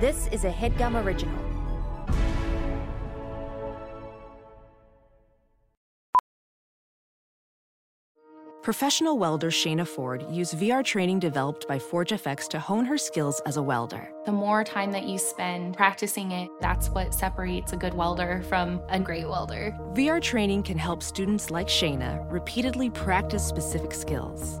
This is a headgum original. Professional welder Shayna Ford used VR training developed by ForgeFX to hone her skills as a welder. The more time that you spend practicing it, that's what separates a good welder from a great welder. VR training can help students like Shayna repeatedly practice specific skills.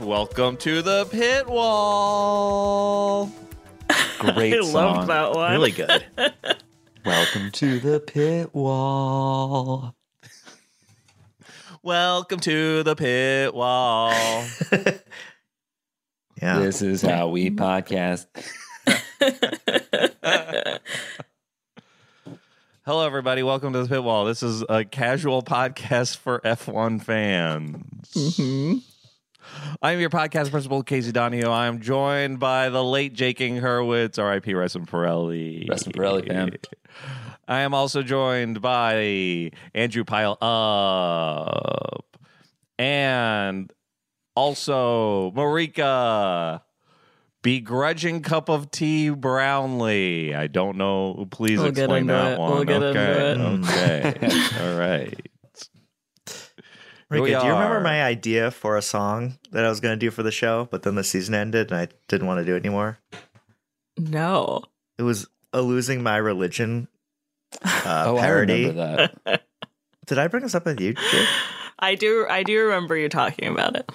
Welcome to the pit wall. Great I song. love that one. Really good. Welcome to the pit wall. Welcome to the pit wall. Yeah. This is how we podcast. Hello, everybody. Welcome to the pit wall. This is a casual podcast for F1 fans. Mm-hmm. I'm your podcast principal, Casey Donahue. I am joined by the late Jaking Hurwitz, R.I.P. Reston Pirelli. Reston Pirelli, fam. I am also joined by Andrew Pile Up and also Marika Begrudging Cup of Tea Brownlee. I don't know. Please We'll get explain into that it. one. We'll get okay. into Okay. All right. Here Rika, do you remember my idea for a song that I was going to do for the show, but then the season ended and I didn't want to do it anymore? No. It was a losing my religion uh, oh, parody. I remember that. Did I bring this up with you? Jake? I do I do remember you talking about it.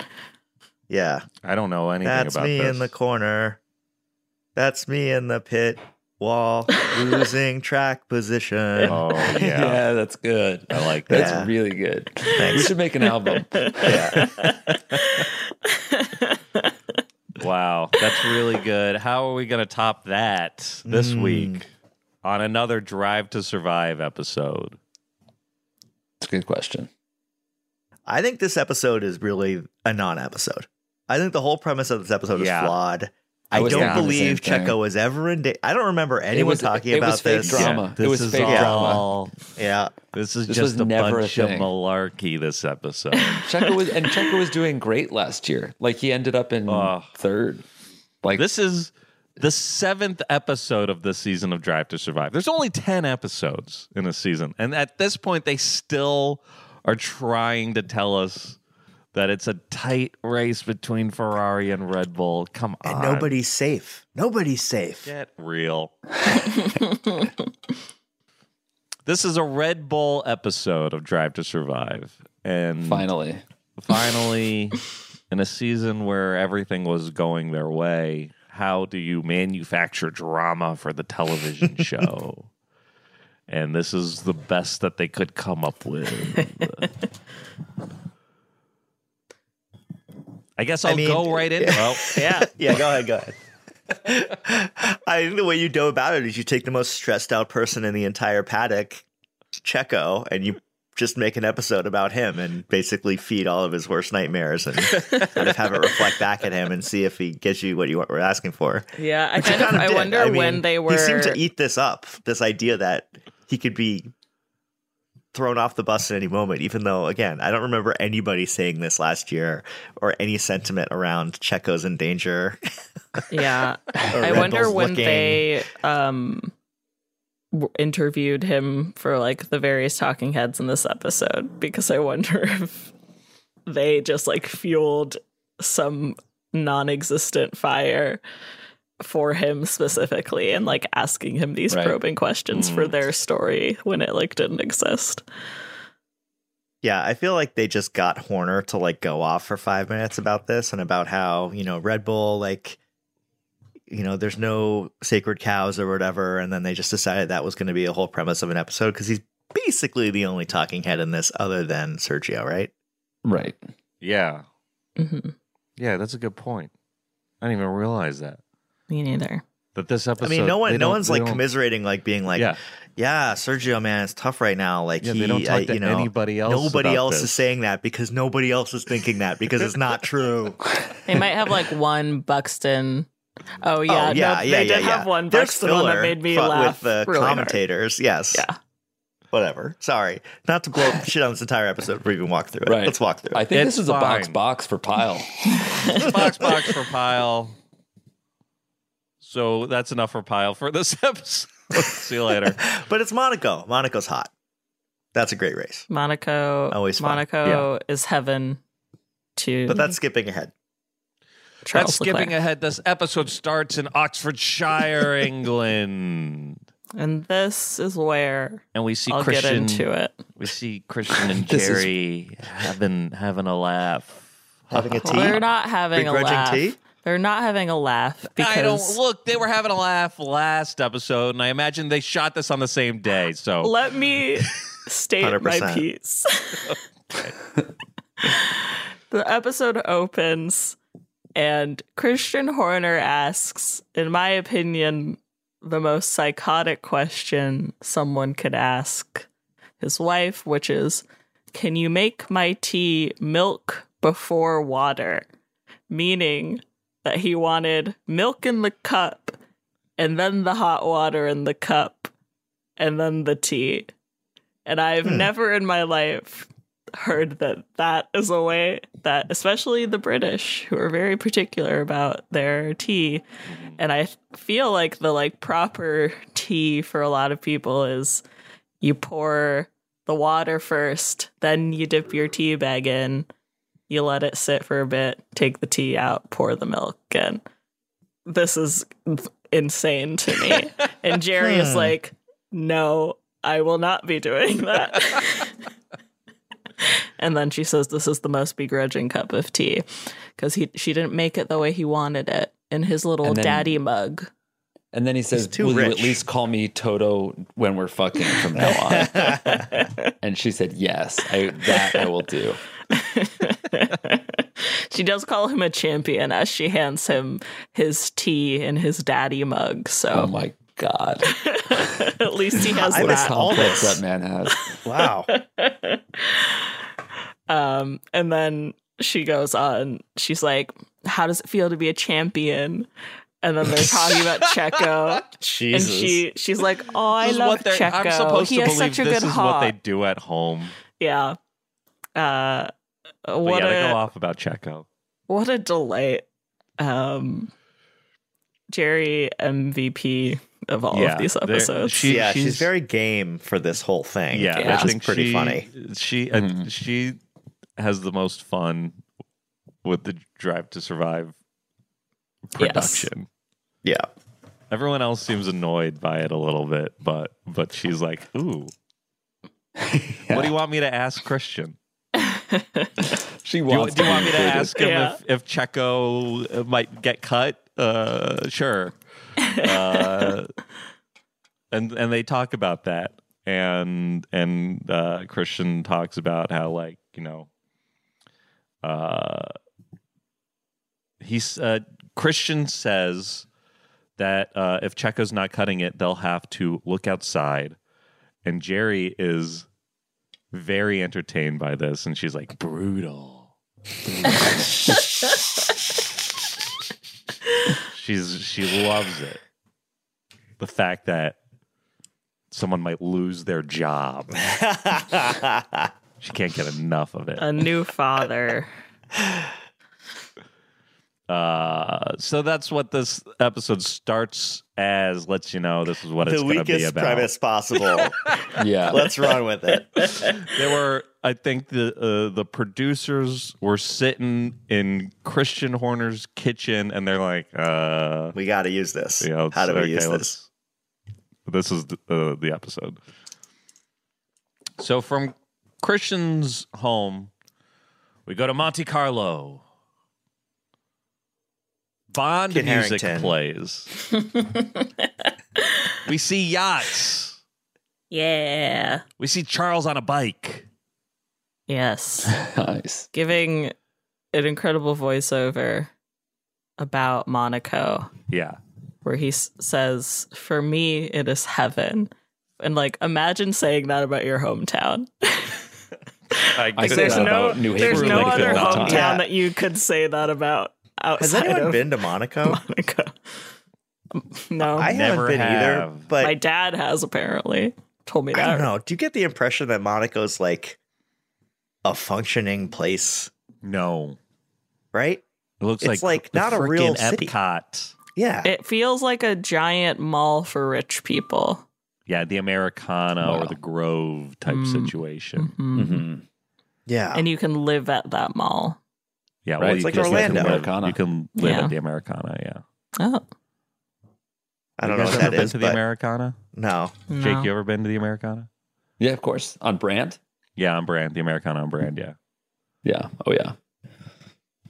Yeah, I don't know anything about that. that's me this. in the corner. That's me in the pit wall, losing track position. Oh, yeah. yeah. that's good. I like that. That's Yeah. really good. We should make an album. Yeah. Wow, that's really good. How are we going to top that this Mm. week on another Drive to Survive episode? It's a good question. I think this episode is really a non-episode. I think the whole premise of this episode Yeah. is flawed. I I, don't believe same. Checo was ever in. Da- I don't remember anyone was- talking it about was fake this. drama. This it was is fake all- drama. Yeah, This is This just was a never a bunch of malarkey. This episode. Checo was and Checo was doing great last year. Like he ended up in Oh. third. Like this is the seventh episode of this season of Drive to Survive. There's only ten episodes in a season, and at this point, they still are trying to tell us that it's a tight race between Ferrari and Red Bull. Come on, and nobody's safe. Nobody's safe. Get real. this is a Red Bull episode of Drive to Survive. And finally. finally, in a season where everything was going their way, how do you manufacture drama for the television show? and this is the best that they could come up with. I guess I'll I mean, go right in. Well, Yeah. Yeah, go ahead. Go ahead. I think the way you go about it is you take the most stressed out person in the entire paddock, Checo, and you just make an episode about him and basically feed all of his worst nightmares and kind of have it reflect back at him and see if he gives you what you were asking for. Yeah. I Which kind of kinda I did. wonder mean, when they were He seemed to eat this up. This idea that he could be thrown off the bus at any moment. Even though, again, I don't remember anybody saying this last year or any sentiment around Checo's in danger. Yeah. I wonder Bull's when looking- they um interviewed him for like the various talking heads in this episode because I wonder if they just like fueled some non-existent fire for him specifically and like asking him these Right. probing questions for their story when it like didn't exist. Yeah, I feel like they just got Horner to like go off for five minutes about this and about how, you know, Red Bull, like, you know, there's no sacred cows or whatever. And then they just decided that was going to be a whole premise of an episode because he's basically the only talking head in this other than Sergio, right? Right. yeah. hmm Yeah, that's a good point. I didn't even realize that. Me neither. But this episode, I mean, no one, no one's like commiserating, like being like, yeah, Yeah. Sergio, man, it's tough right now. Like Yeah, he, they don't talk uh, to you know, anybody else Nobody about else this. is saying that because nobody else is thinking that because it's not true. They might have like one Buxton. Oh yeah, oh, yeah, no, yeah, they yeah, did yeah. have one There's Buxton one that made me laugh with the really hard. commentators. Yes, Yeah. whatever. Sorry, not to blow shit on this entire episode. We even walk through it. Right. Let's walk through it. I think It's this is a box box for Pile. box box for Pile. So that's enough for Pile for this episode. See you later. but it's Monaco. Monaco's hot. That's a great race. Monaco. Always fun. Monaco is heaven to. But that's skipping ahead. Charles That's skipping ahead. This episode starts in Oxfordshire, England. And this is where And we see I'll Christian get into it. We see Christian and This is- Geri having having a laugh. Having a tea. They're not having a Begrudging laugh. tea? They're not having a laugh because I don't look. They were having a laugh last episode, and I imagine they shot this on the same day. So let me state my 100%. piece. the episode opens and Christian Horner asks, in my opinion, the most psychotic question someone could ask his wife, which is, Can you make my tea milk before water? Meaning that he wanted milk in the cup and then the hot water in the cup and then the tea. And I've hmm. never in my life heard that that is a way that, especially the British, who are very particular about their tea, mm-hmm. and I feel like the like proper tea for a lot of people is you pour the water first, then you dip your tea bag in, you let it sit for a bit, take the tea out, pour the milk and This is insane to me. and Geri is Hmm. like, no, I will not be doing that. and then she says this is the most begrudging cup of tea because he she didn't make it the way he wanted it in his little then- daddy mug. And then he says, too "Will you at least call me Toto when we're fucking from now on?" and she said, "Yes, I, that I will do." she does call him a champion as she hands him his tea in his daddy mug. So, Oh my god, at least he has what a that. all complex this. that man has. Wow. Um, and then she goes on. She's like, "How does it feel to be a champion?" And then they're talking about Checo, Jesus. and she she's like, "Oh, I This love what they're- Checo. I'm supposed he to has believe such a this good is heart." what they do at home. yeah. Uh, But what yeah, they go off about Checo. what a delight. Um, Geri MVP of all Yeah, of these episodes. she- yeah, she's, she's- very game for this whole thing. Yeah, Yeah. I which think is pretty she, funny. She uh, she has the most fun with the Drive to Survive Yes. production. Yeah. Everyone else seems annoyed by it a little bit, but but she's like, "Ooh, what do you want me to ask Christian? She Do you, wants. do you to want me to ask him Yeah. if if Checo uh, might get cut? Uh, sure." Uh, and and they talk about that, and and uh, Christian talks about how like you know, uh, he's uh, Christian says that uh, if Checo's not cutting it, they'll have to look outside, and Geri is very entertained by this, and she's like brutal. She's she loves it. The fact that someone might lose their job. She can't get enough of it. a new father. Uh, so that's what this episode starts as. Lets you know this is what it's the going to be weakest about. premise possible. Yeah, Let's run with it. There were, I think, the uh, the producers were sitting in Christian Horner's kitchen, and they're like, uh, We got to use this. Yeah, let's- How do we okay, use this? This is the, uh, the episode. So from Christian's home, we go to Monte Carlo. Bond Kit music Harington. plays. we see yachts. Yeah. We see Charles on a bike. Yes. nice. Giving an incredible voiceover about Monaco Yeah. where he s- says, "For me, it is heaven." And like, imagine saying that about your hometown. I, I say there's that no, about New there's no like other hometown. Yeah. that you could say that about Has outside anyone of been to Monaco? Monaco. No, I haven't Never been either, but my dad has apparently told me that. I that. don't know. Do you get the impression that Monaco's like a functioning place, no. right? It looks It's like, like not a real city. Epcot. Yeah. It feels like a giant mall for rich people. Yeah, the Americana or the Grove type Mm. situation. hmm yeah. And you can live at that mall. Yeah, Right, well, it's you like can, Orlando. You can live, Americana. you can live Yeah. at the Americana. Yeah, Oh, I don't you know guys what ever that been is, to the Americana? no. no. Jake, you ever been to the Americana? Yeah, of course. On brand. Yeah, on brand. The Americana on brand. Yeah, Yeah. Oh yeah.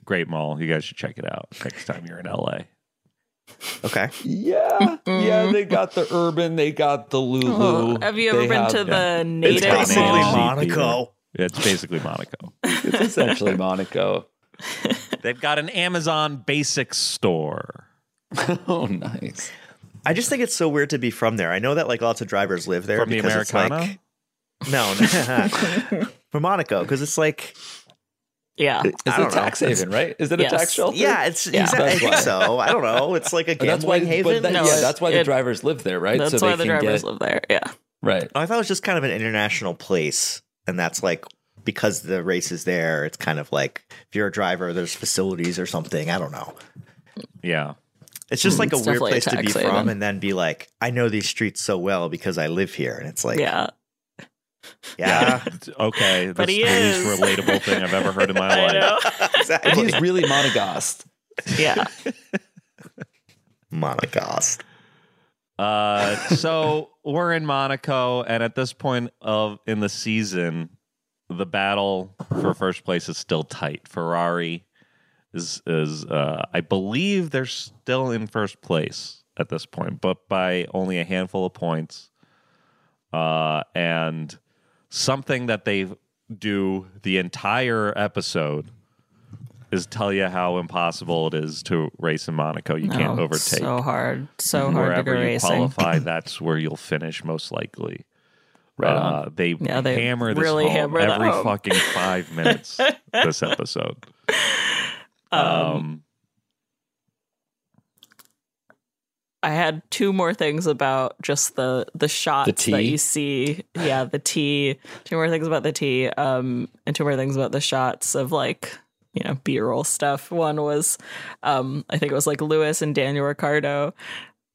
great mall. You guys should check it out next time you're in LA. Okay. Yeah. Yeah. They got the urban. They got the Lulu. Oh, have you ever They been have- to the native It's basically? Monaco. It's basically Monaco. It's essentially Monaco. They've got an Amazon Basics store. oh, nice. I just think it's so weird to be from there. I know that like lots of drivers live there From the because it's Americana? like no, from Monaco because it's like Yeah. is it don't know. tax haven, right? Is it a tax shelter? yeah, it's Yeah. exactly. I think so. I don't know. It's like a But that's why. gambling haven. that, No, yeah, that's why the drivers live there, right? That's so why they the can drivers get live there. Yeah. right. Oh, I thought it was just kind of an international place, and that's like because the race is there. It's kind of like if you're a driver, there's facilities or something. I don't know. Yeah. It's just like It's a weird definitely a place to be tax from, haven. and then be like, I know these streets so well because I live here, and it's like, Yeah. yeah, Okay. That's But he the is. least relatable thing I've ever heard in my life. exactly. He's really Monegasque. Yeah. Monegasque. Uh, so we're in Monaco, and at this point of in the season, the battle for first place is still tight. Ferrari is is uh, I believe they're still in first place at this point, but by only a handful of points. Uh, and something that they do the entire episode is tell you how impossible it is to race in Monaco. You can't No, overtake So hard. So hard to wherever go you racing. qualify, that's where you'll finish most likely. Right Uh, they, Yeah, they hammer this really home hammer every home. fucking five minutes. this episode. Um, I had two more things about just the the shots tea? that you see. Yeah, the tea. Two more things about the tea. Um, and two more things about the shots of like you know B roll stuff. One was, um, I think it was like Lewis and Daniel Ricciardo,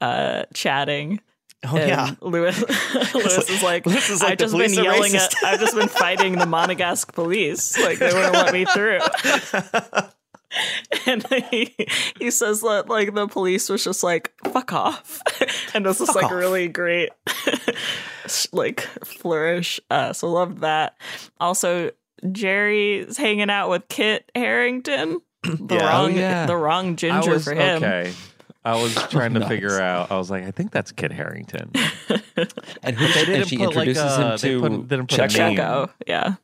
uh, chatting. Oh And yeah. Lewis. Lewis is like, Lewis is like, I've just been yelling racist." at. I've just been fighting the Monegasque police. Like they wouldn't let me through. and he he says that like the police was just like fuck off, and this is like off. really great like flourish. Uh, so love that. Also, Geri's hanging out with Kit Harington. The Yeah. wrong, Oh, yeah. the wrong ginger was for him. okay. I was trying to Nice. figure out. I was like, I think that's Kit Harington. And, who, They and didn't she put, like, introduces uh, him they to put- didn't put a Checo. name. Checo, yeah,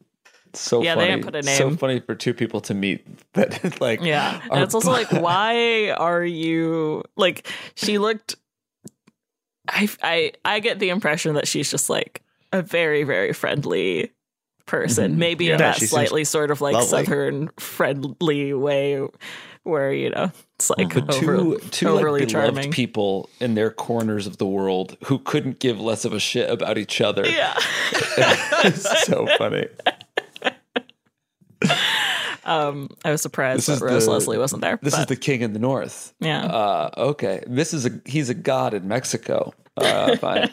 So Yeah, they funny. didn't put a So name. funny for two people to meet. That like yeah. And are it's also like, why are you like? She looked. I I I get the impression that she's just like a very very friendly person, Mhm. maybe Yeah. in Yeah, that she seems slightly sort of like lovely. southern friendly way, where you know it's like But over, two two overly like beloved charming. people in their corners of the world who couldn't give less of a shit about each other. Yeah. it's so funny. um, I was surprised This that is Rose the- Leslie wasn't there. This is the king in the north. yeah. Uh, okay, this is a he's a god in Mexico. Uh, fine.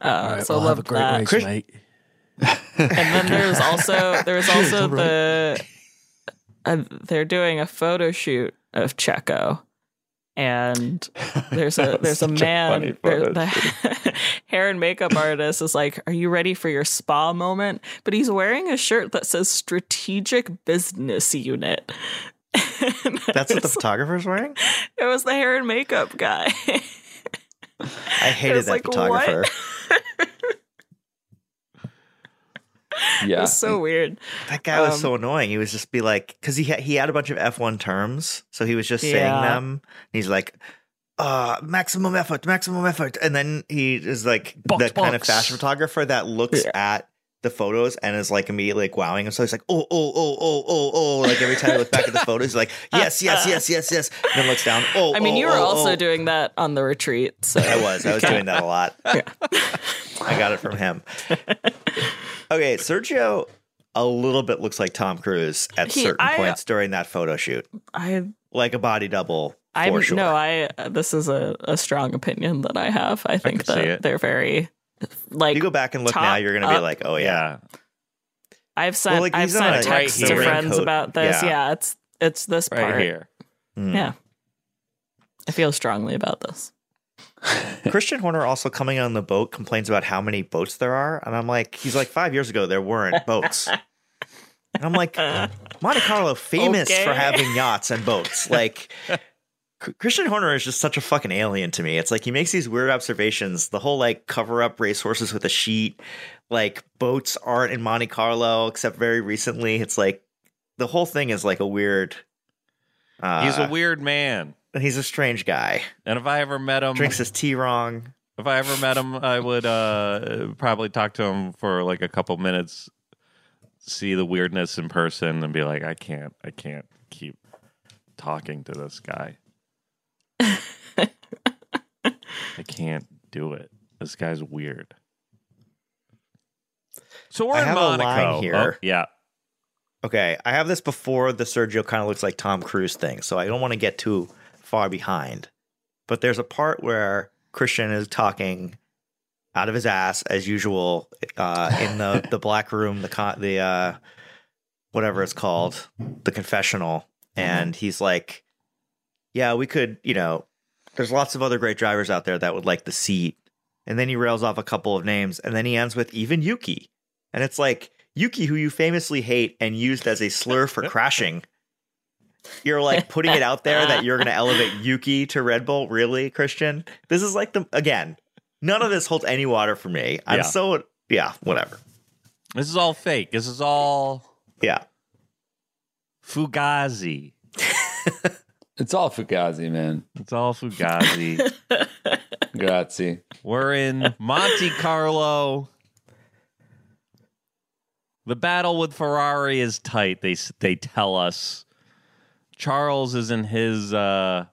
uh, so loved that. Chris- mate. And then there's also there's also the uh, they're doing a photo shoot of Checo, and there's a there's a Such a man there, the hair and makeup artist is like, "Are you ready for your spa moment?" But he's wearing a shirt that says "Strategic Business Unit." That's what the photographer's wearing. it was the hair and makeup guy. I hated that like, photographer. Yeah. It's so weird. That guy was Um, so annoying. He was just be like, because he had, he had a bunch of F1 terms, so he was just saying Yeah. them. He's like, uh, maximum effort, maximum effort, and then he is like Box, the kind of fashion photographer that looks Yeah. at the photos and is like immediately like wowing him. So he's like, oh, oh, oh, oh, oh, oh, like every time I look back at the photos, he's like, yes, yes, yes, yes, yes, and then looks down. Oh, I mean, oh, you were oh, also oh. doing that on the retreat. So I was. I was doing that a lot. Yeah. I got it from him. Okay, Sergio a little bit looks like Tom Cruise at He- certain I- points during that photo shoot, I, like a body double for I sure. no, I. This is a, a strong opinion that I have. I think can see that they're very like. you go back and look now, you're going to be like, oh yeah. yeah. I've sent Well, like, I've sent a- texts right to friends Raincoat. about this. Yeah. Yeah. it's it's this Right part. here. Mm. Yeah, I feel strongly about this. Christian Horner also coming on the boat complains about how many boats there are, and I'm like, he's like five years ago there weren't boats. And I'm like, Monte Carlo famous Okay. for having yachts and boats. Like Christian Horner is just such a fucking alien to me. It's like he makes these weird observations. The whole like cover up racehorses with a sheet, like boats aren't in Monte Carlo except very recently. It's like the whole thing is like a weird. Uh, He's a weird man. he's a strange guy. And if I ever met him, Drinks his tea wrong. if I ever met him, I would uh, probably talk to him for like a couple minutes, see the weirdness in person, and be like, I can't, I can't keep talking to this guy. I can't do it. This guy's weird. So we're I in have a line Monaco. here. Oh, yeah. Okay, I have this before the Sergio kind of looks like Tom Cruise thing, so I don't want to get too far behind. But there's a part where Christian is talking out of his ass as usual uh, in the the black room, the con- the uh, whatever it's called, the confessional, and he's like, "Yeah, we could, you know, there's lots of other great drivers out there that would like the seat." And then he rails off a couple of names, and then he ends with even Yuki, and it's like Yuki, who you famously hate and used as a slur for crashing. You're like putting it out there that you're going to elevate Yuki to Red Bull. Really, Christian? This is like the again. None of this holds any water for me. I'm Yeah. so yeah, whatever. This is all fake. This is all Yeah, Fugazi. It's all Fugazi, man. It's all Fugazi. Grazie. We're in Monte Carlo. The battle with Ferrari is tight. They they tell us. Charles is in his uh,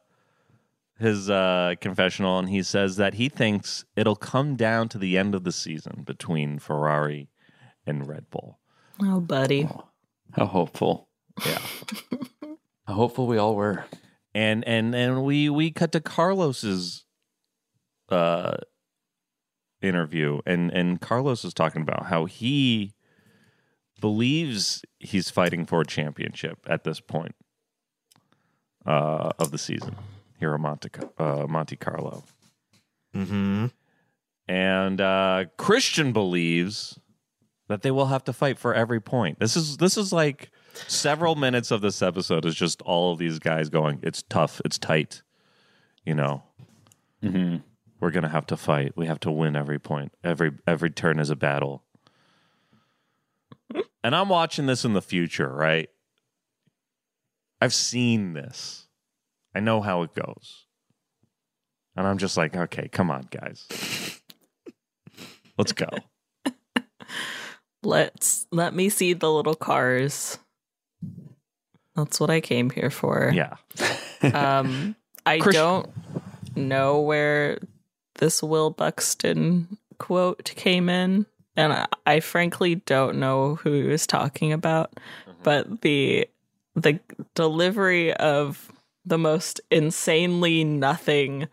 his uh, confessional, and he says that he thinks it'll come down to the end of the season between Ferrari and Red Bull. Oh, buddy. How hopeful. Yeah, How hopeful we all were. and and and we we cut to Carlos's uh, interview, and and Carlos is talking about how he believes he's fighting for a championship at this point uh, of the season here at Monte uh, Monte Carlo, mm-hmm. and uh, Christian believes that they will have to fight for every point. This is this is like several minutes of this episode is just all of these guys going, "It's tough, it's tight," you know. hmm We're gonna have to fight. We have to win every point. Every every turn is a battle. And I'm watching this in the future, right? I've seen this. I know how it goes. And I'm just like, okay, come on, guys. Let's go. Let's let me see the little cars. That's what I came here for. Yeah. Um, I Chris- don't know where this Will Buxton quote came in, and I, I frankly don't know who he was talking about. Mm-hmm. But the the delivery of the most insanely nothing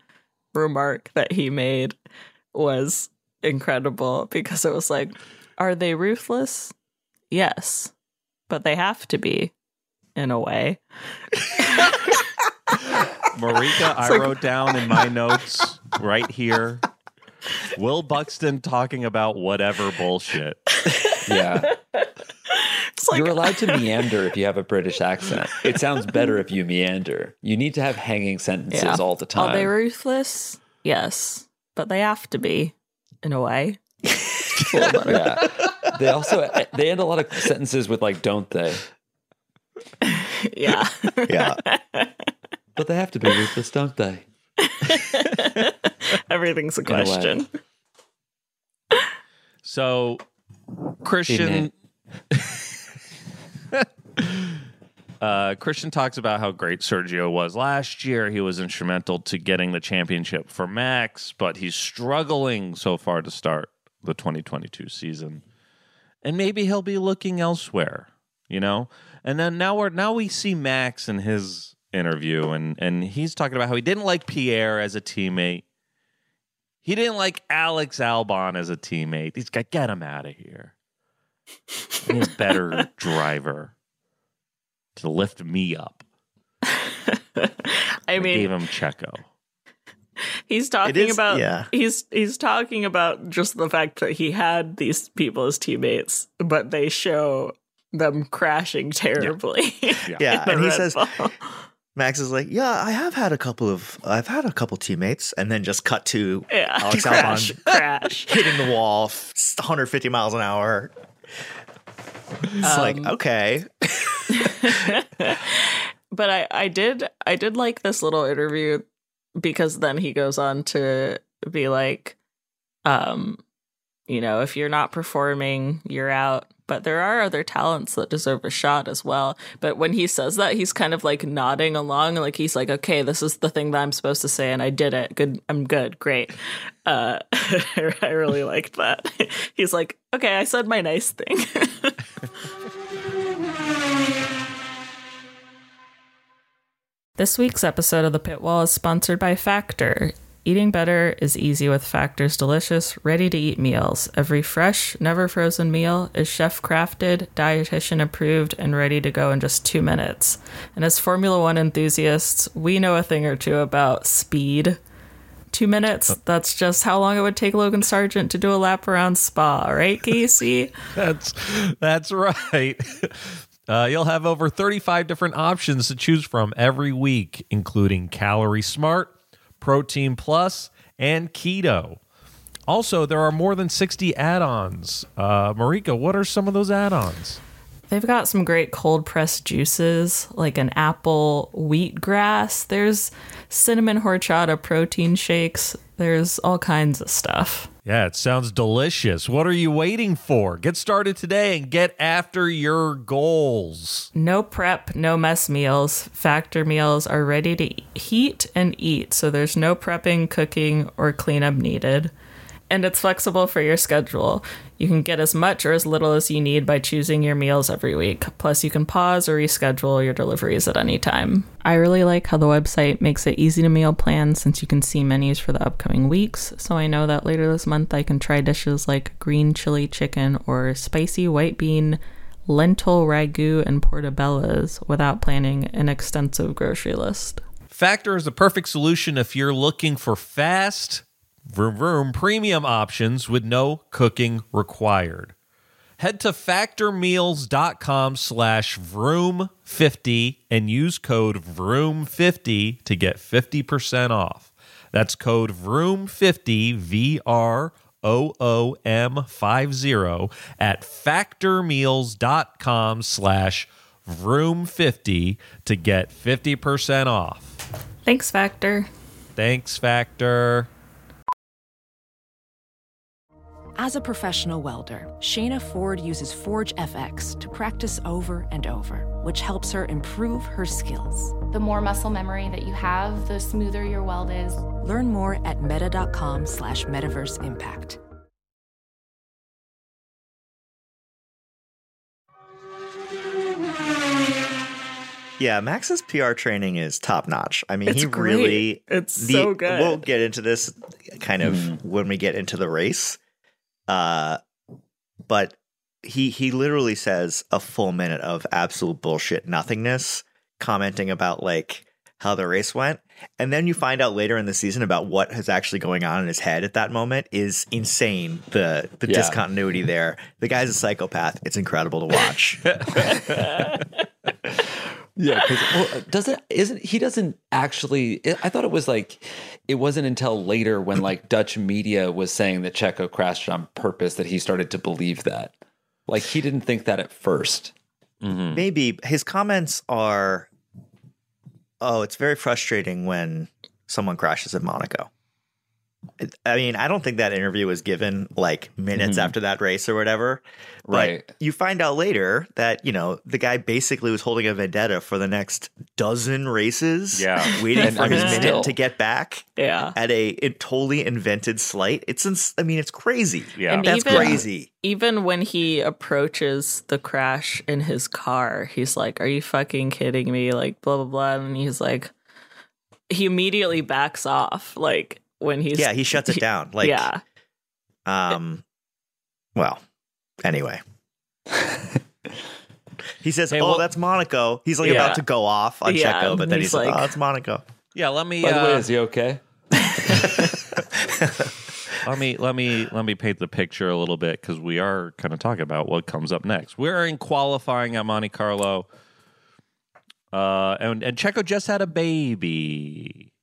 remark that he made was incredible because it was like, are they ruthless? Yes, but they have to be in a way. Marika, I like- wrote down in my notes right here. Will Buxton talking about whatever bullshit. Yeah. It's like You're allowed to meander if you have a British accent. It sounds better if you meander. You need to have hanging sentences all the time. Are they ruthless? Yes, but they have to be in a way. Cool, yeah. They also they end a lot of sentences with like, "Don't they?" yeah. Yeah. But they have to be ruthless, don't they? Everything's a a question. So Christian uh, Christian talks about how great Sergio was last year. He was instrumental to getting the championship for Max, but he's struggling so far to start the 2022 season. And maybe he'll be looking elsewhere, you know? And then now we're now we see Max and his interview and and he's talking about how he didn't like Pierre as a teammate. He didn't like Alex Albon as a teammate. He's got get him out of here. I need a better driver to lift me up. I I mean, gave him Checo. he's talking is- about yeah. he's he's talking about just the fact that he had these people as teammates, but they show them crashing terribly. Yeah, in and the he Red says Bull. Max is like, "Yeah, I have had a couple of I've had a couple teammates." And then just cut to yeah, Alex crash, Albon crash. hitting the wall, 150 miles an hour. It's like, Um, okay. but I, I did I did like this little interview because then he goes on to be like, um, you know, if you're not performing, you're out. But there are other talents that deserve a shot as well. But when he says that, he's kind of like nodding along, like he's like, "Okay, this is the thing that I'm supposed to say, and I did it. Good, I'm good, great." Uh, I really liked that. He's like, "Okay, I said my nice thing." This week's episode of The Pit Wall is sponsored by Factor. Eating better is easy with Factor's delicious, ready to eat meals. Every fresh, never frozen meal is chef crafted, dietitian approved, and ready to go in just two minutes. And as Formula One enthusiasts, we know a thing or two about speed. Two minutes, that's just how long it would take Logan Sargeant to do a lap around Spa, right, Casey? That's that's right. Uh, you'll have over 35 different options to choose from every week, including Calorie Smart, Protein Plus, and Keto. Also, there are more than 60 add ons. Uh, Marika, what are some of those add ons? They've got some great cold pressed juices, like an apple wheatgrass. There's cinnamon horchata protein shakes. There's all kinds of stuff. Yeah, it sounds delicious. What are you waiting for? Get started today and get after your goals. No prep, no mess meals. Factor meals are ready to heat and eat, so there's no prepping, cooking, or cleanup needed. And it's flexible for your schedule. You can get as much or as little as you need by choosing your meals every week. Plus, you can pause or reschedule your deliveries at any time. I really like how the website makes it easy to meal plan since you can see menus for the upcoming weeks. So I know that later this month I can try dishes like green chili chicken or spicy white bean lentil ragu and portobellas without planning an extensive grocery list. Factor is the perfect solution if you're looking for fast, vroom vroom premium options with no cooking required. Head to factormeals.com slash vroom50 and use code vroom50 to get 50% off. That's code vroom50, V R O O M 50 at factormeals.com slash vroom50 to get 50% off. Thanks, Factor. Thanks, Factor. As a professional welder, Shayna Ford uses ForgeFX to practice over and over, which helps her improve her skills. The more muscle memory that you have, the smoother your weld is. Learn more at meta.com slash metaverse impact. Yeah, Max's PR training is top notch. I mean, It's he great. really It's so good. We'll get into this kind of Hmm. when we get into the race. Uh but he he literally says a full minute of absolute bullshit nothingness commenting about like how the race went. And then you find out later in the season about what is actually going on in his head at that moment is insane the the Yeah. discontinuity there. The guy's a psychopath. It's incredible to watch Yeah, because well, doesn't isn't he doesn't actually? I thought it was like it wasn't until later when like Dutch media was saying that Checo crashed on purpose that he started to believe that. Like he didn't think that at first. Mhm. Maybe his comments are, "Oh, it's very frustrating when someone crashes in Monaco." It- I mean, I don't think that interview was given like minutes Mhm. after that race or whatever. But Right. you find out later that you know the guy basically was holding a vendetta for the next dozen races. Yeah. waiting And for I his mean, minute still. to get back Yeah. at a, a totally invented slight. It's ins- I mean, it's crazy. Yeah. And That's even- crazy. Even when he approaches the crash in his car, he's like, Are you fucking kidding me? Like, blah, blah, blah. And he's like, he immediately backs off. Like, when he's. Yeah, he shuts it down. Like, yeah. Um, well, anyway. he says, Hey, "Oh, well- that's Monaco." He's like Yeah. about to go off on Yeah, Checo, but then he's he's like, like- "Oh, it's Monaco." Yeah, let me By the way, uh, is he okay? let me let me let me paint the picture a little bit because we are kind of talking about what comes up next. We're in qualifying at Monte Carlo, uh, and and Checo just had a baby,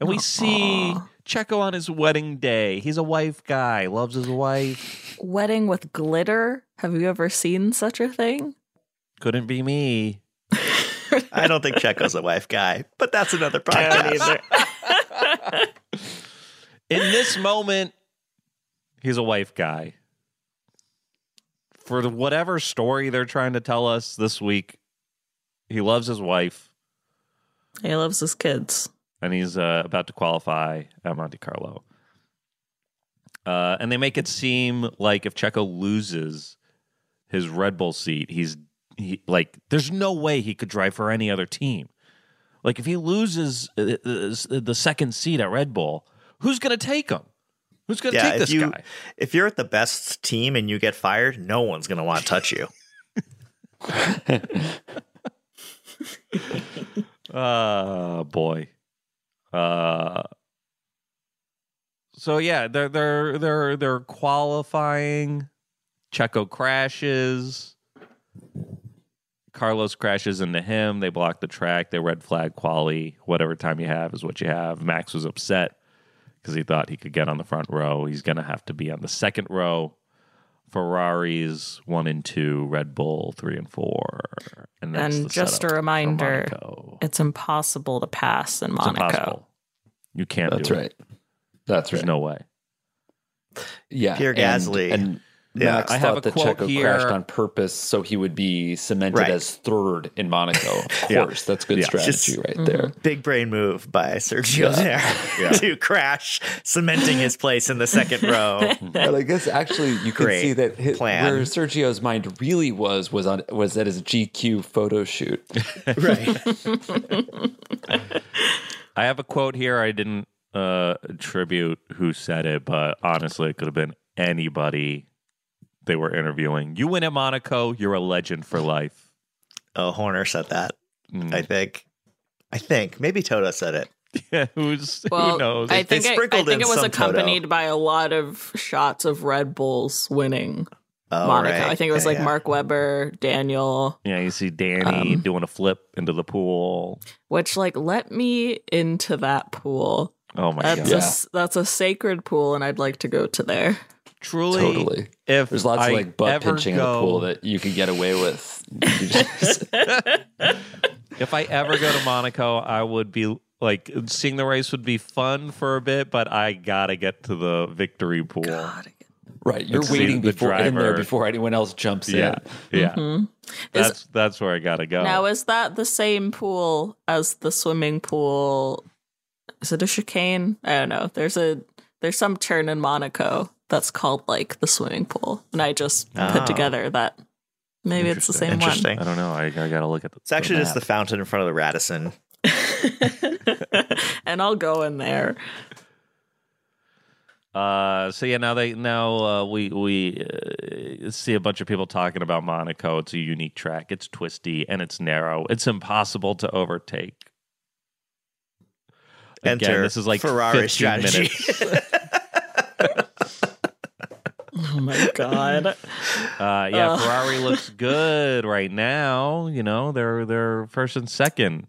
and we see Checo on his wedding day. He's a wife guy, loves his wife. Wedding with glitter. Have you ever seen such a thing? Couldn't be me. I don't think Checo's a wife guy, but that's another I podcast. In this moment, he's a wife guy. For the, whatever story they're trying to tell us this week, he loves his wife. he loves his kids. And he's uh, about to qualify at Monte Carlo. Uh, and they make it seem like if Checo loses his Red Bull seat, he's he, like, there's no way he could drive for any other team. Like, if he loses uh, uh, the second seat at Red Bull, who's going to take him? Who's going to Yeah, take this you guy? if you're at the best team and you get fired, no one's gonna want to touch you. Uh boy. Uh so yeah, they're they're they're they're qualifying. Checo crashes. Carlos crashes into him. They block the track. They red flag quali. Whatever time you have is what you have. Max was upset because he thought he could get on the front row. He's going to have to be on the second row. Ferraris one and two, Red Bull three and four, and that's And the just a setup for reminder, It's impossible to pass in It's Monaco. impossible. You can't. That's do right. It. That's There's right. no way. Yeah, Pierre and- Gasly. And, Yeah, Max I have thought a that quote Checo here. crashed on purpose so he would be cemented Right. as third in Monaco. Of Yeah. course, that's good Yeah. strategy Just- right there. Big brain move by Sergio there Yeah. to crash, cementing his place in the second row. But I guess actually you can Great see that his, plan. where Sergio's mind really was was on was at his GQ photo shoot. right. I have a quote here. I didn't uh, attribute who said it, but honestly, it could have been anybody they were interviewing. You win at Monaco, you're a legend for life. Oh, Horner said that. Mm. I think. I think maybe Toto said it. Yeah, who's Well, who knows? I They think it, I think in it was some accompanied by a lot of shots of Red Bulls winning Oh, Monaco. right. I think it was Yeah, like yeah. Mark Webber, Daniel, yeah, you see Danny Um, doing a flip into the pool. which like let me into that pool. Oh my That's god! a Yeah. that's a sacred pool, and I'd like to go to there. Truly, Totally. If There's lots I of like butt ever pinching in the pool that you could get away with. If I ever go to Monaco, I would be like seeing the race would be fun for a bit, but I gotta get to the victory pool. right, you're Let's waiting before in there before anyone else jumps Yeah, in. yeah. Mhm. That's that's where I gotta go. Now, is that the same pool as the swimming pool? Is it a chicane? I don't know. There's a there's some turn in Monaco that's called like the swimming pool, and I just Ah. put together that maybe it's the same one. Interesting. I don't know. I, I gotta look at the. It's actually just the fountain in front of the Radisson. and I'll go in there. Uh, so yeah, now they now uh, we we uh, see a bunch of people talking about Monaco. It's a unique track. It's twisty and it's narrow. It's impossible to overtake. Again, Enter this is like Ferrari strategy. minutes. Oh my god! Uh, yeah, Ugh. Ferrari looks good right now. You know, they're they're first and second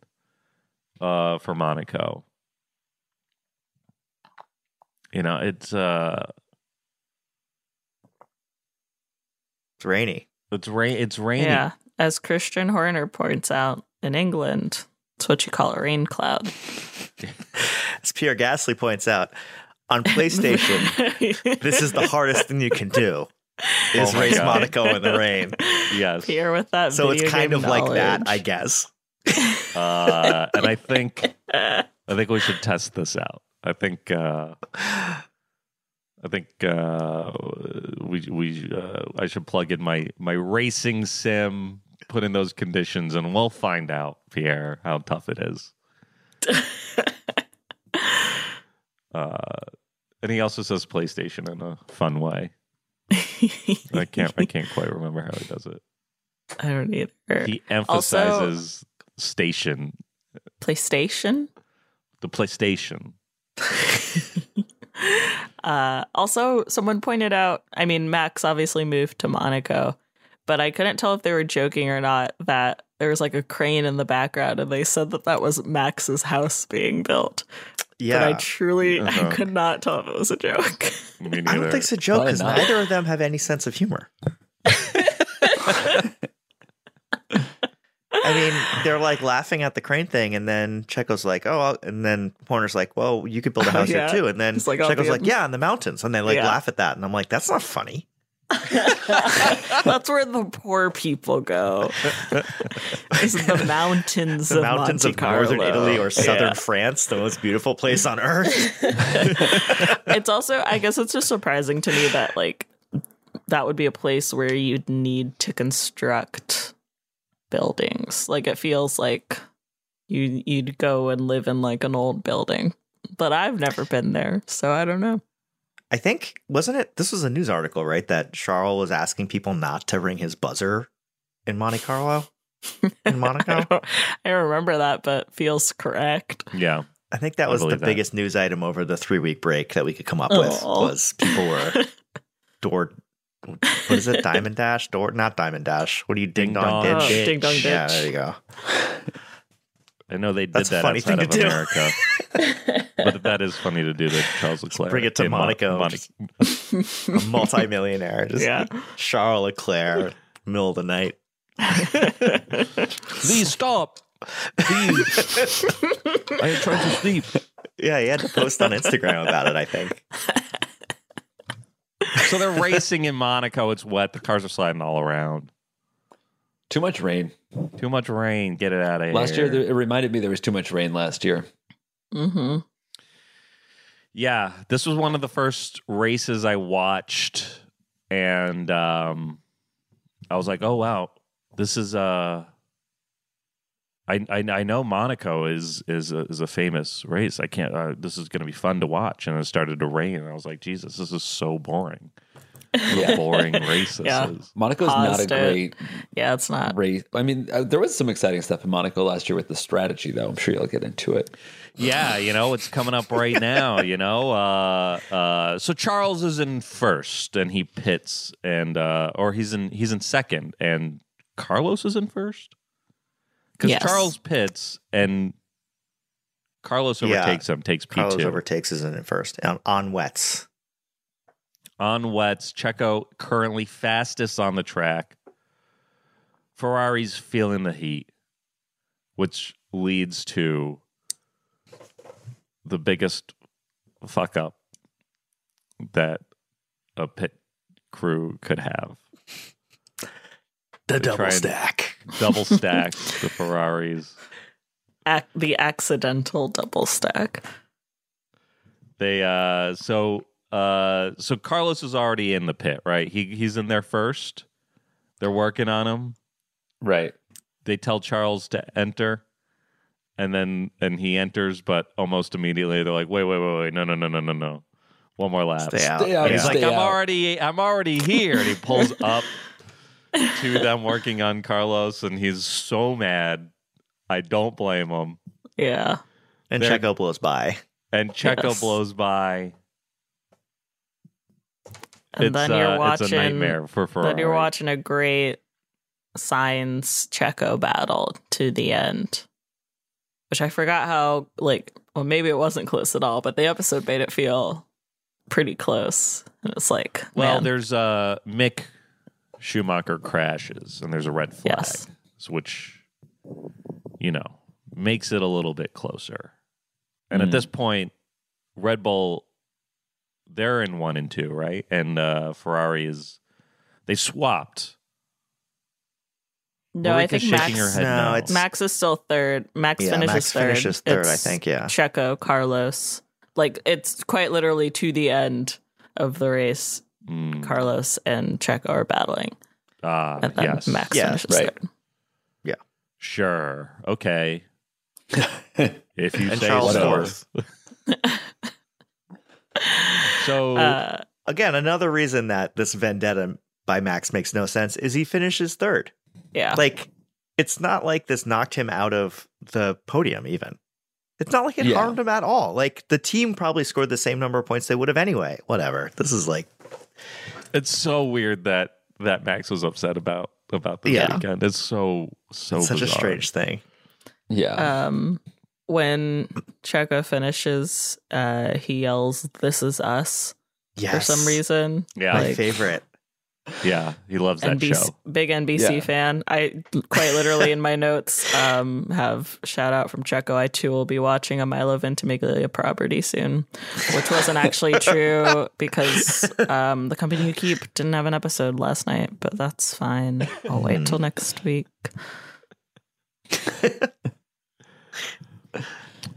uh, for Monaco. You know, it's uh, It's rainy. It's rain. It's rainy. Yeah. As Christian Horner points out, in England, it's what you call a rain cloud. As Pierre Gasly points out, on PlayStation, this is the hardest thing you can do. Is Oh race God. Monaco in the rain. Yes. Pierre with that. So it's kind game of like that. I guess. Uh, and I think I think we should test this out. I think uh, I think uh, we we uh, I should plug in my my racing sim, put in those conditions, and we'll find out, Pierre, how tough it is. uh, and he also says PlayStation in a fun way. I can't I can't quite remember how he does it. I don't either. He emphasizes station, PlayStation. the PlayStation. Uh, also, someone pointed out. I mean, Max obviously moved to Monaco, but I couldn't tell if they were joking or not. That there was like a crane in the background, and they said that that was Max's house being built. Yeah. But I truly, Uh-huh. I could not tell if it was a joke. Me I don't think it's a joke because neither of them have any sense of humor. I mean, they're like laughing at the crane thing, and then Checo's like, "Oh," I'll- and then Horner's like, "Well, you could build a Oh, house yeah. here too." And then It's like, Checo's like, "Yeah, in the mountains," and they like Yeah. laugh at that, and I'm like, "That's not funny." That's where the poor people go. Is the mountains The of mountains Monte of northern Carlo. Italy or southern Yeah. France, the most beautiful place on earth. it's also i guess it's just surprising to me that like that would be a place where you'd need to construct buildings like it feels like you you'd go and live in like an old building but i've never been there so i don't know I think wasn't it? This was a news article, right? That Charles was asking people not to ring his buzzer in Monte Carlo, in I Monaco. don't, I don't remember that but feels correct Yeah. I think that I was the that. biggest news item over the three week break that we could come up with was people were door. What is it? Diamond Dash? Door? Not Diamond Dash. What do you ding Ding dong dong ditch? ditch. Ding dong Yeah, there you go. I know they did That's a that funny outside thing of to do. America. but that is funny to do to Charles Leclerc. Bring it to in Mon- Monaco. Mon- Just a multimillionaire. Just Yeah. Charles Leclerc, middle of the night. Please stop. Please. I am trying to sleep. Yeah, he had to post on Instagram about it, I think. So they're racing in Monaco. It's wet. The cars are sliding all around. Too much rain. Too much rain. Get it out of here. Last year, it reminded me there was too much rain last year. mm-hmm. Yeah, this was one of the first races I watched, and um, I was like, "Oh wow, this is uh, I I, I know Monaco is is a, is a famous race. I can't. Uh, this is going to be fun to watch." And it started to rain, and I was like, "Jesus, this is so boring. What a boring race this Yeah. is." Monaco's not a Paused it. great yeah it's not race. I mean, uh, there was some exciting stuff in Monaco last year with the strategy, though. I'm sure you'll get into it. Yeah, you know, it's coming up right now, you know. Uh uh so Charles is in first and he pits and uh or he's in he's in second and Carlos is in first? Cuz Yes. Charles pits and Carlos Yeah. overtakes him, takes P2. Carlos overtakes is in first on, on wets. On wets, Checo currently fastest on the track. Ferrari's feeling the heat, which leads to the biggest fuck up that a pit crew could have. The double double stack. Double stack the Ferraris. ac- the accidental double stack They uh so uh so Carlos is already in the pit, right? He he's in there first. They're working on him. Right. they tell Charles to enter, and then and he enters, but almost immediately they're like, wait, wait, wait, wait, no, no, no, no, no, no, one more lap. Stay out. Stay out. He's Yeah. like, Stay I'm already, I'm already here, and he pulls up to them working on Carlos, and he's so mad. I don't blame him. yeah And They're- Checo blows by. And Checo Yes. blows by. And it's, then you're uh, watching it's a nightmare for Ferrari. Then you're watching a great Sainz Checo battle to the end, which I forgot how like. Well, maybe it wasn't close at all, but the episode made it feel pretty close. And it's like, Well, man, there's uh Mick Schumacher crashes and there's a red flag, Yes. which, you know, makes it a little bit closer. And at this point, Red Bull, they're in one and two, right? And uh, Ferrari is, they swapped. No, I think shaking Max. her head No, no. it's- Max is still third. Max Yeah, finishes Max third. finishes third, I think, yeah. Checo, Carlos. Like it's quite literally to the end of the race. Mm, Carlos and Checo are battling, ah, and then yes. Max Yeah, finishes right. third. Sure. Okay. if you And say Charles so. fourth. So Uh, Again, another reason that this vendetta by Max makes no sense is he finishes third. yeah, Like, it's not like this knocked him out of the podium, even. It's not like it Yeah. harmed him at all. Like, the team probably scored the same number of points they would have anyway. Whatever. This is like, it's so weird that that Max was upset about about the Yeah. weekend. It's so so such a strange thing. Yeah. um, when Checo finishes, uh, he yells, "This is us" Yes. for some reason. Yeah, My favorite. yeah, he loves that NBC, show. big NBC Yeah. fan. I quite literally in my notes um, have shout out from Checo. I too will be watching a Milo Ventimiglia property soon, which wasn't actually true because um, the company you keep didn't have an episode last night. But that's fine. I'll wait till next week.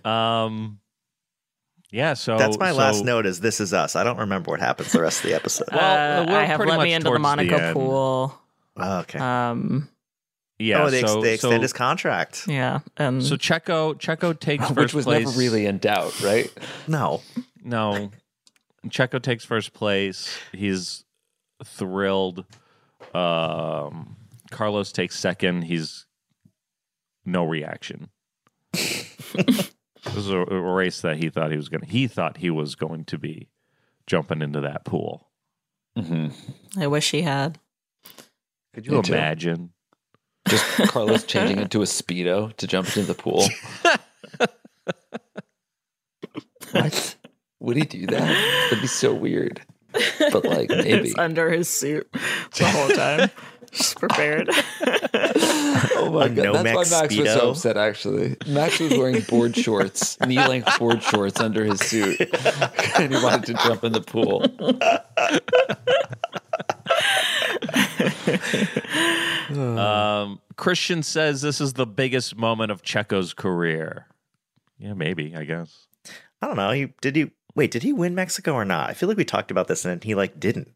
Um, yeah. So That's my last note is This Is Us. I don't remember what happens the rest of the episode. Well, Uh, we're I have pretty let me into the towards the pool. Oh, okay. Um, Yeah. oh, they, ex- they extend so, his contract. yeah, and so Checo Checo takes first Which was place. never really in doubt, right? No. No. Checo takes first place. He's thrilled. Um, Carlos takes second. He's no reaction. this is a, a race that he thought he was going to. He thought he was going to be jumping into that pool. hmm I wish he had. Could you Me too. imagine? Just Carlos changing into a speedo to jump into the pool. what? Would he do that? That'd be so weird. But like maybe. It's under his suit the whole time. Just prepared. Oh my A god, that's why Nomex Max was so Speedo. upset. Actually, Max was wearing board shorts, knee-length board shorts under his suit, and he wanted to jump in the pool. Um, Christian says this is the biggest moment of Checo's career. Yeah, maybe. I guess. I don't know. He did he wait, did he win Mexico or not? I feel like we talked about this and he like didn't.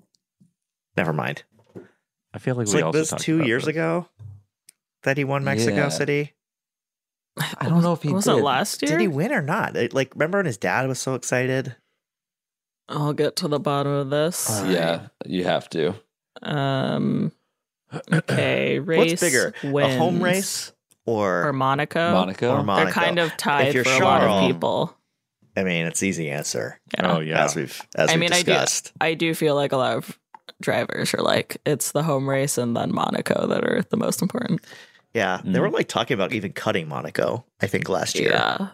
Never mind. I feel like It's we like also this talked two about years this. ago that he won Mexico Yeah. City. I don't know if he was did. it last year? Did he win or not? Like remember when his dad was so excited? I'll get to the bottom of this. Uh, Yeah, you have to. Um. Okay, race. What's bigger? Wins. A home race or, or Monaco? Monaco. or Monaco? They're kind of tied you're for a lot of people. I mean, it's easy answer. Yeah. Oh yeah. As we've as I we mean, I do- discussed. I do feel like a lot of drivers are like it's the home race and then Monaco that are the most important. Yeah. They mm. were like talking about even cutting Monaco, I think, last year. Yeah.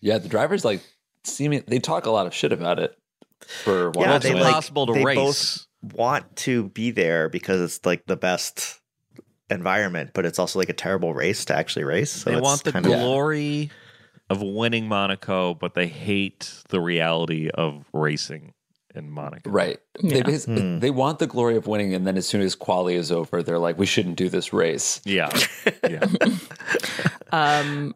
Yeah, the drivers like seeming they talk a lot of shit about it for one Yeah, it's they like- impossible to they race. both want to be there because it's like the best environment, but it's also like a terrible race to actually race. So they it's want the kind of glory of winning Monaco, but they hate the reality of racing in Monaco. Right. They Yeah. bas- Hmm. they want the glory of winning, and then as soon as quali is over, they're like, "We shouldn't do this race." Yeah. Yeah. Um,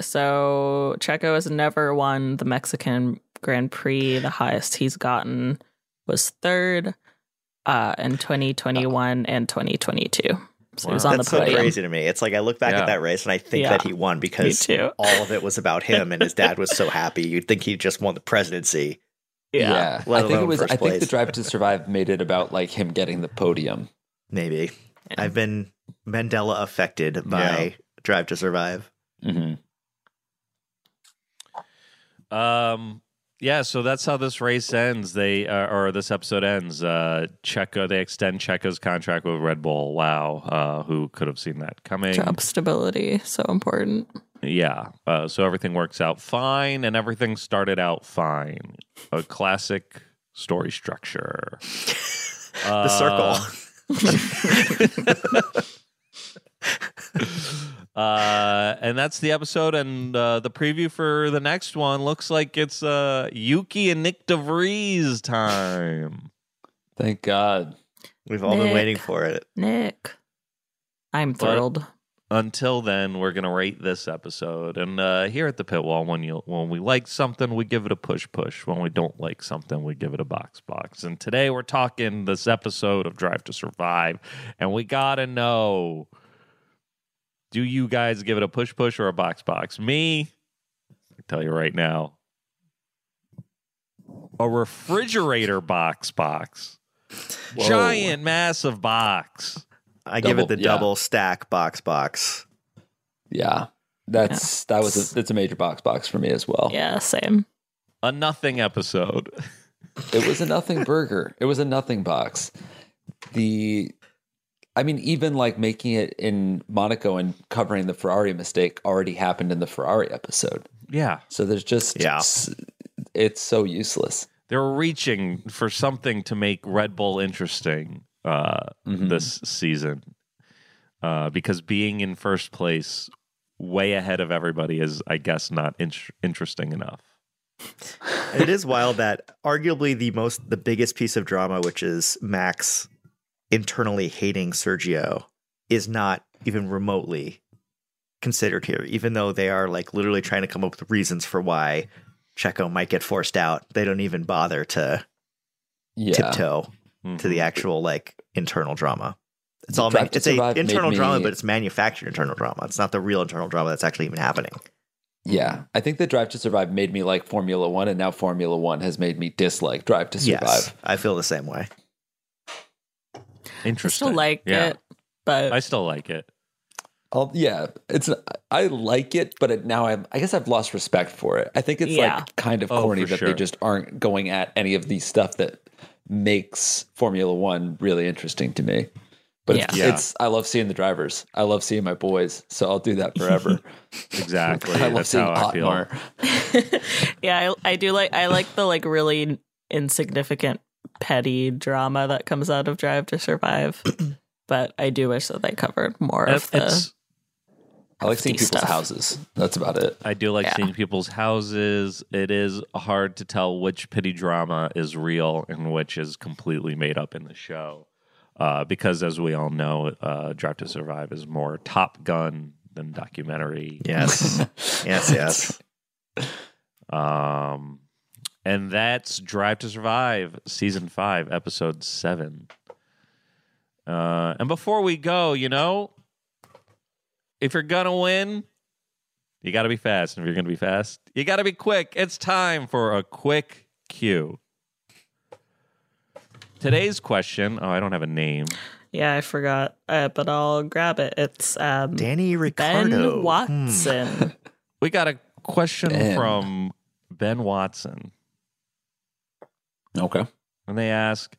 so Checo has never won the Mexican Grand Prix. The highest he's gotten was third uh, in 2021 and 2022. So he was Wow. on That's the so podium. crazy to me. It's like I look back Yeah. at that race and I think Yeah. that he won because too. all of it was about him and his dad was so happy. You'd think he just won the presidency. Yeah. let I think it was. I think the. Drive to Survive made it about like him getting the podium. Maybe. Yeah. I've been Mandela affected by Drive to Survive. hmm Um. Yeah. So that's how this race ends. They uh, or this episode ends. Uh, Checo. They extend Checo's contract with Red Bull. Wow. Uh, who could have seen that coming? Job stability, so important. Yeah. Uh, so everything works out fine, and everything started out fine. A classic story structure. The circle. Uh, and that's the episode. And uh, the preview for the next one looks like it's uh, Yuki and Nyck de Vries time. Thank God. We've all been Nick. waiting for it. Nick. I'm thrilled. Until then, we're gonna rate this episode. And uh, here at the pit wall, when you when we like something, we give it a push push. When we don't like something, we give it a box box. And today we're talking this episode of Drive to Survive, and we gotta know: Do you guys give it a push push or a box box? Me, I tell you right now, a refrigerator box box, Whoa. giant massive box. I give it the yeah. double stack box box. Yeah. That's that was a that's a major box box for me as well. Yeah, same. A nothing episode. It was a nothing burger. It was a nothing box. The I mean, even like making it in Monaco and covering the Ferrari mistake already happened in the Ferrari episode. Yeah. So there's just Yeah. s- it's so useless. They're reaching for something to make Red Bull interesting uh, Mhm. this season. Uh, because being in first place, way ahead of everybody, is, I guess, not in- interesting enough. it is wild that arguably the most the biggest piece of drama, which is Max internally hating Sergio, is not even remotely considered here, even though they are like literally trying to come up with reasons for why Checo might get forced out. They don't even bother to Yeah. tiptoe to the Mhm. actual like internal drama. It's The all man- it's a Survive made internal drama, me- but it's manufactured internal drama. It's not the real internal drama that's actually even happening. Yeah. I think the Drive to Survive made me like Formula 1 and now Formula 1 has made me dislike Drive to Survive. Yes, I feel the same way. Interesting. I Interesting. still like Yeah. it, but I still like it. I'll, yeah, it's I like it, but it, now I'm I guess I've lost respect for it. I think it's Yeah. like kind of Oh, corny for that sure. they just aren't going at any of the stuff that makes Formula One really interesting to me. But it's, Yeah. it's I love seeing the drivers. I love seeing my boys, so I'll do that forever. Exactly. I love That's seeing how I feel. Otmar. yeah, I, I do like I like the like really insignificant petty drama that comes out of Drive to Survive. but I do wish that they covered more of the It's, I like seeing people's stuff. houses. That's about it. I do like Yeah. seeing people's houses. It is hard to tell which pity drama is real and which is completely made up in the show. Uh, because, as we all know, uh, Drive to Survive is more Top Gun than documentary. Yes, yes, yes. Um, and that's Drive to Survive, season five, episode seven. Uh, and before we go, you know, if you're gonna win, you got to be fast. And if you're gonna be fast, you got to be quick. It's time for a quick cue. Today's question. Oh, I don't have a name. Yeah, I forgot, uh, but I'll grab it. It's um, Danny Ben Ricciardo. Hmm. Watson. We got a question Ben. from Ben Watson. Okay. And they ask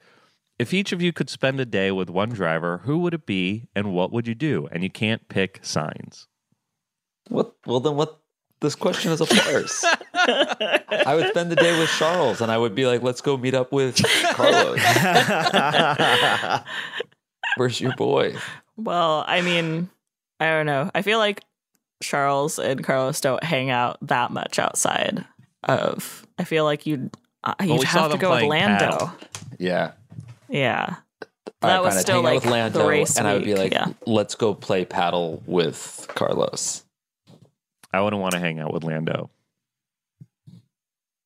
if each of you could spend a day with one driver, who would it be and what would you do? And you can't pick Sainz. What? Well, then what? This question is a farce. I would spend the day with Charles, and I would be like, "Let's go meet up with Carlos. Where's your boy?" well, I mean, I don't know. I feel like Charles and Carlos don't hang out that much outside of. I feel like you'd uh, you'd we have to go with Lando. paddle. Yeah. Yeah, All That right, was fine, I'd still, like, with Lando, the race and I would be week, like, yeah. "Let's go play padel with Carlos." I wouldn't want to hang out with Lando.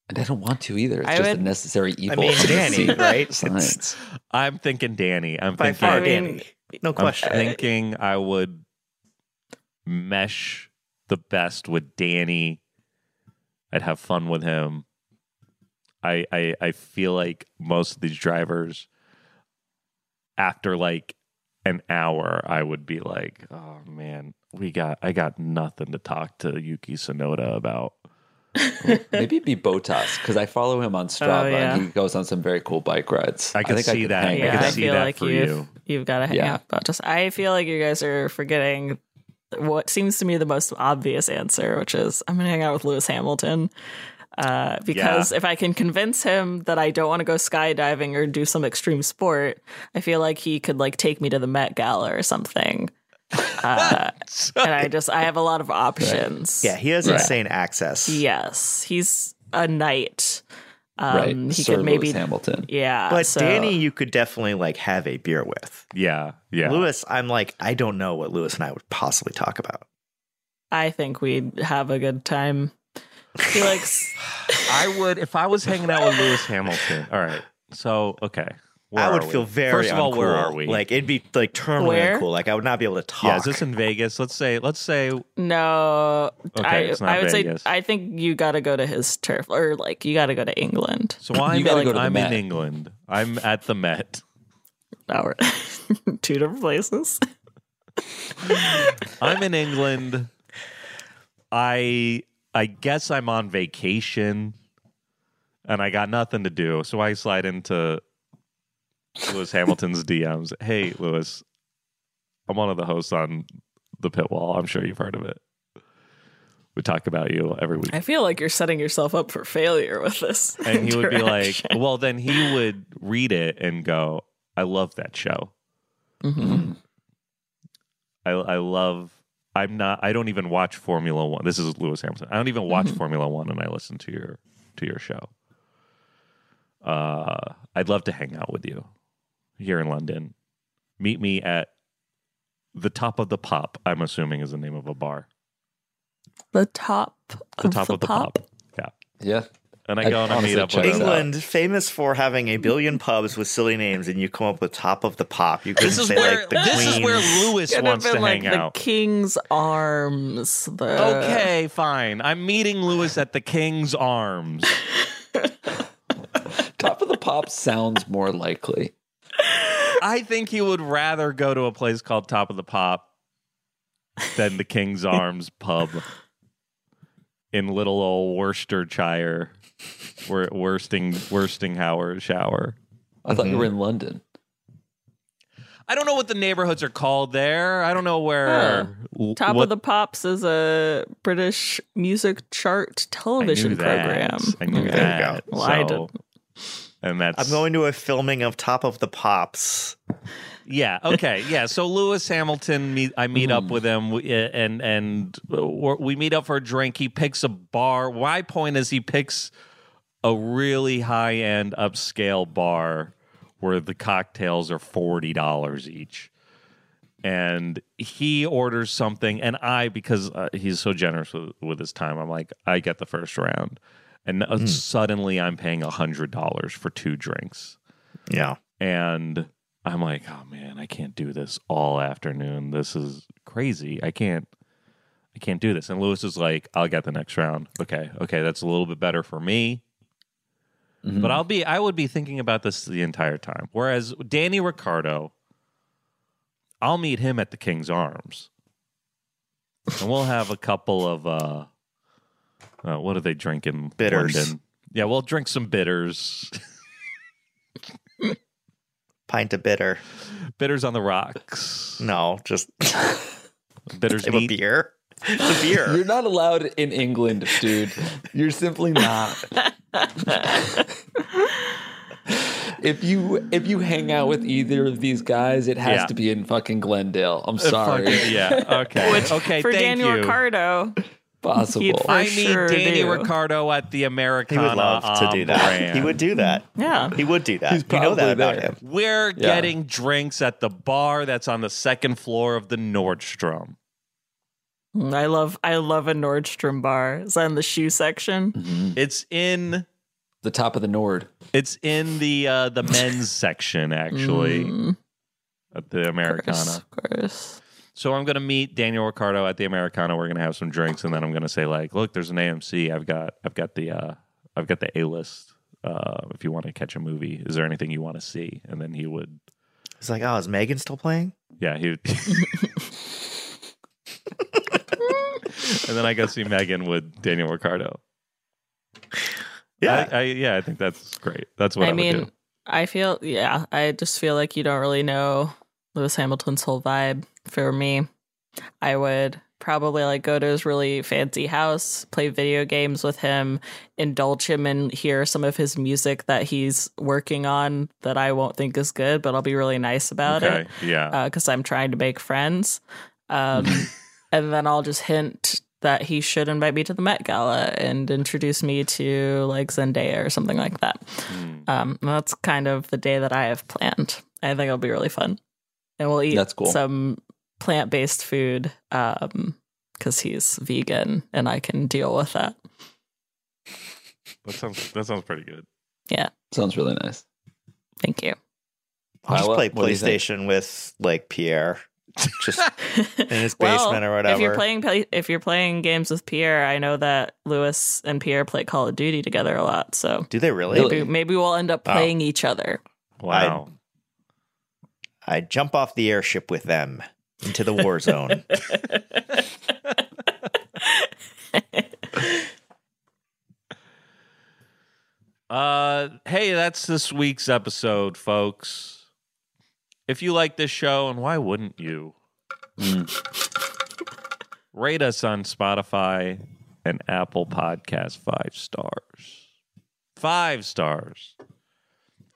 And I don't want to either. It's I just would- a necessary evil. I evil. mean, Danny, right? Science. I'm thinking Danny. I'm by thinking far Danny. No question. I'm question. thinking I would mesh the best with Danny. I'd have fun with him. I I I feel like most of these drivers after like an hour I would be like, "Oh man, we got I got nothing to talk to Yuki Tsunoda about." Maybe it'd be Bottas because I follow him on oh, Strava Oh, yeah. and he goes on some very cool bike rides. I could think see could that. hang I yeah. I him. see feel that like for you've you. you've got to hang Yeah. out. But just I feel like you guys are forgetting what seems to me the most obvious answer, which is I'm gonna hang out with Lewis Hamilton. Uh, because if I can convince him that I don't want to go skydiving or do some extreme sport, I feel like he could like take me to the Met Gala or something. Uh, and I just I have a lot of options. Yeah, he has Right. insane access. Yes, he's a knight. Um, right. He Sir could maybe Lewis Hamilton. yeah. But so- Danny, you could definitely like have a beer with. Yeah, yeah. Lewis, I'm like, I don't know what Lewis and I would possibly talk about. I think we'd have a good time. He likes I would if I was hanging out with Lewis Hamilton. All right. So okay. Where I would feel very First of all, where are we? Like it'd be like terminally Where? uncool. Like I would not be able to talk. yeah, is this in Vegas? Let's say let's say no. Okay, I it's not I would Vegas. say I think you got to go to his turf or like you got to go to England. so I'm gotta like, go to the I'm in England. I'm at the Met. Our two different places. I'm in England. I I guess I'm on vacation and I got nothing to do. So I slide into Lewis Hamilton's DMs. Hey Lewis, I'm one of the hosts on the pit wall. I'm sure you've heard of it. We talk about you every week. I feel like you're setting yourself up for failure with this. And he would be like, well, then he would read it and go, I love that show. Mhm. I, I love. I'm not. I don't even watch Formula One. This is Lewis Hamilton. I don't even watch Formula One, and I listen to your to your show. Uh, I'd love to hang out with you here in London. Meet me at the top of the pop. I'm assuming is the name of a bar. the top, The top of the pop. Yeah. Yeah. And I I'd go and I meet honestly with it out. England, famous for having a billion pubs with silly names, and you come up with top of the pop. You could This is say where like the this is where Lewis wants to like hang the out. King's Arms. The Okay, fine. I'm meeting Lewis at the King's Arms. Top of the pop sounds more likely. I think he would rather go to a place called Top of the Pop than the King's Arms pub in little old Worcestershire, Wor- Worsting Worstinghauer shower. I thought you were in mm-hmm. London. I don't know what the neighborhoods are called there. I don't know where. Top what- of the Pops is a British music chart I television knew that. program. I knew Okay. that. Well, I didn't. And that's I'm going to a filming of Top of the Pops. Yeah. Okay. Yeah. So Lewis Hamilton, meet, I meet Mm. up with him, and and we're- meet up for a drink. He picks a bar. My point is, he picks a really high end, upscale bar where the cocktails are forty dollars each. And he orders something, and I, because uh, he's so generous with, with his time, I'm like, I get the first round, and uh, suddenly I'm paying a hundred dollars for two drinks Yeah. and I'm like, oh man, I can't do this all afternoon. This is crazy. I can't, I can't do this. And Lewis is like, I'll get the next round. Okay, okay, that's a little bit better for me. But I'll be, I would be thinking about this the entire time. Whereas Danny Ricciardo, I'll meet him at the King's Arms, and we'll have a couple of, uh, uh what are they drinking? Bitters. London? Yeah, we'll drink some bitters. Pint of bitter. bitters on the rocks. No, just Bitters have a neat. beer. It's a beer. You're not allowed in England, dude. You're simply not. if you if you hang out with either of these guys, it has Yeah. to be in fucking Glendale. I'm Uh, sorry. fucking- yeah. Okay. Which okay. for thank Daniel you. Ricciardo, Possible. For I meet sure Danny do. Ricciardo at the he Americana. would love to do that. brand. He would do that. yeah, He would do that. He's you know that about there. him. We're Yeah. getting drinks at the bar that's on the second floor of the Nordstrom. I love I love a Nordstrom bar. Is that in the shoe section? It's in the top of the Nord. it's in the uh, the men's section actually Mm, at the of Americana. course, of course. So I'm gonna meet Daniel Ricciardo at the Americana. We're gonna have some drinks, and then I'm gonna say like, "Look, there's an AMC. I've got, I've got the, uh, I've got the A list. Uh, if you want to catch a movie, is there anything you want to see?" And then he would, He's like, oh, is Megan still playing? yeah, he. Would and then I go see Megan with Daniel Ricciardo. Yeah. I, I, yeah, I think that's great. That's what I, I would mean, do. I feel yeah. I just feel like you don't really know Lewis Hamilton's whole vibe. For me, I would probably like go to his really fancy house, play video games with him, indulge him and hear some of his music that he's working on that I won't think is good, but I'll be really nice about Okay. it Yeah. because I'm trying to make friends. Um, and then I'll just hint that he should invite me to the Met Gala and introduce me to like Zendaya or something like that. Hmm. Um, that's kind of the day that I have planned. I think it'll be really fun, and we'll eat That's cool. some plant based food um, because he's vegan and I can deal with that. that sounds that sounds pretty good. Yeah, Sounds really nice. thank you. I'll just play what do you think? PlayStation with like Pierre, just in his Well, basement or whatever. If you're playing if you're playing games with Pierre, I know that Lewis and Pierre play Call of Duty together a lot. So Do they really? Really? maybe, maybe we'll end up Oh. playing each other. Wow. I jump off the airship with them into the war zone. Uh, hey, that's this week's episode, folks. If you like this show, and why wouldn't you? Rate us on Spotify and Apple Podcast five stars. Five stars.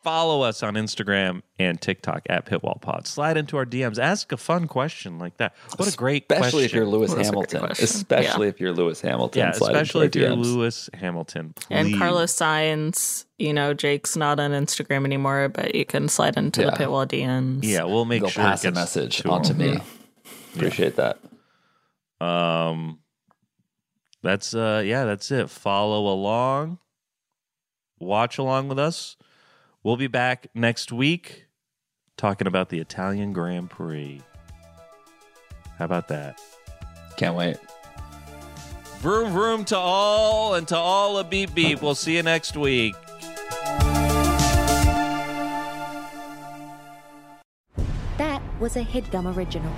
Follow us on Instagram and TikTok at PitwallPod. Slide into our DMs. Ask a fun question like that. What a great Especially question. if you're Lewis That's Hamilton. question. Especially if you're Lewis Hamilton. yeah, slide especially our if you're Lewis Hamilton. And. Carlos Sainz, you know, Jake's not on Instagram anymore, but you can slide into Yeah. the Pitwall DMs. Yeah, we'll make They'll sure pass it a gets message to onto him. me. Appreciate that. Um, that's uh, yeah, that's it. Follow along, watch along with us. We'll be back next week talking about the Italian Grand Prix. How about that? Can't wait. Vroom vroom to all and to all a beep beep. We'll see you next week. That was a headgum original.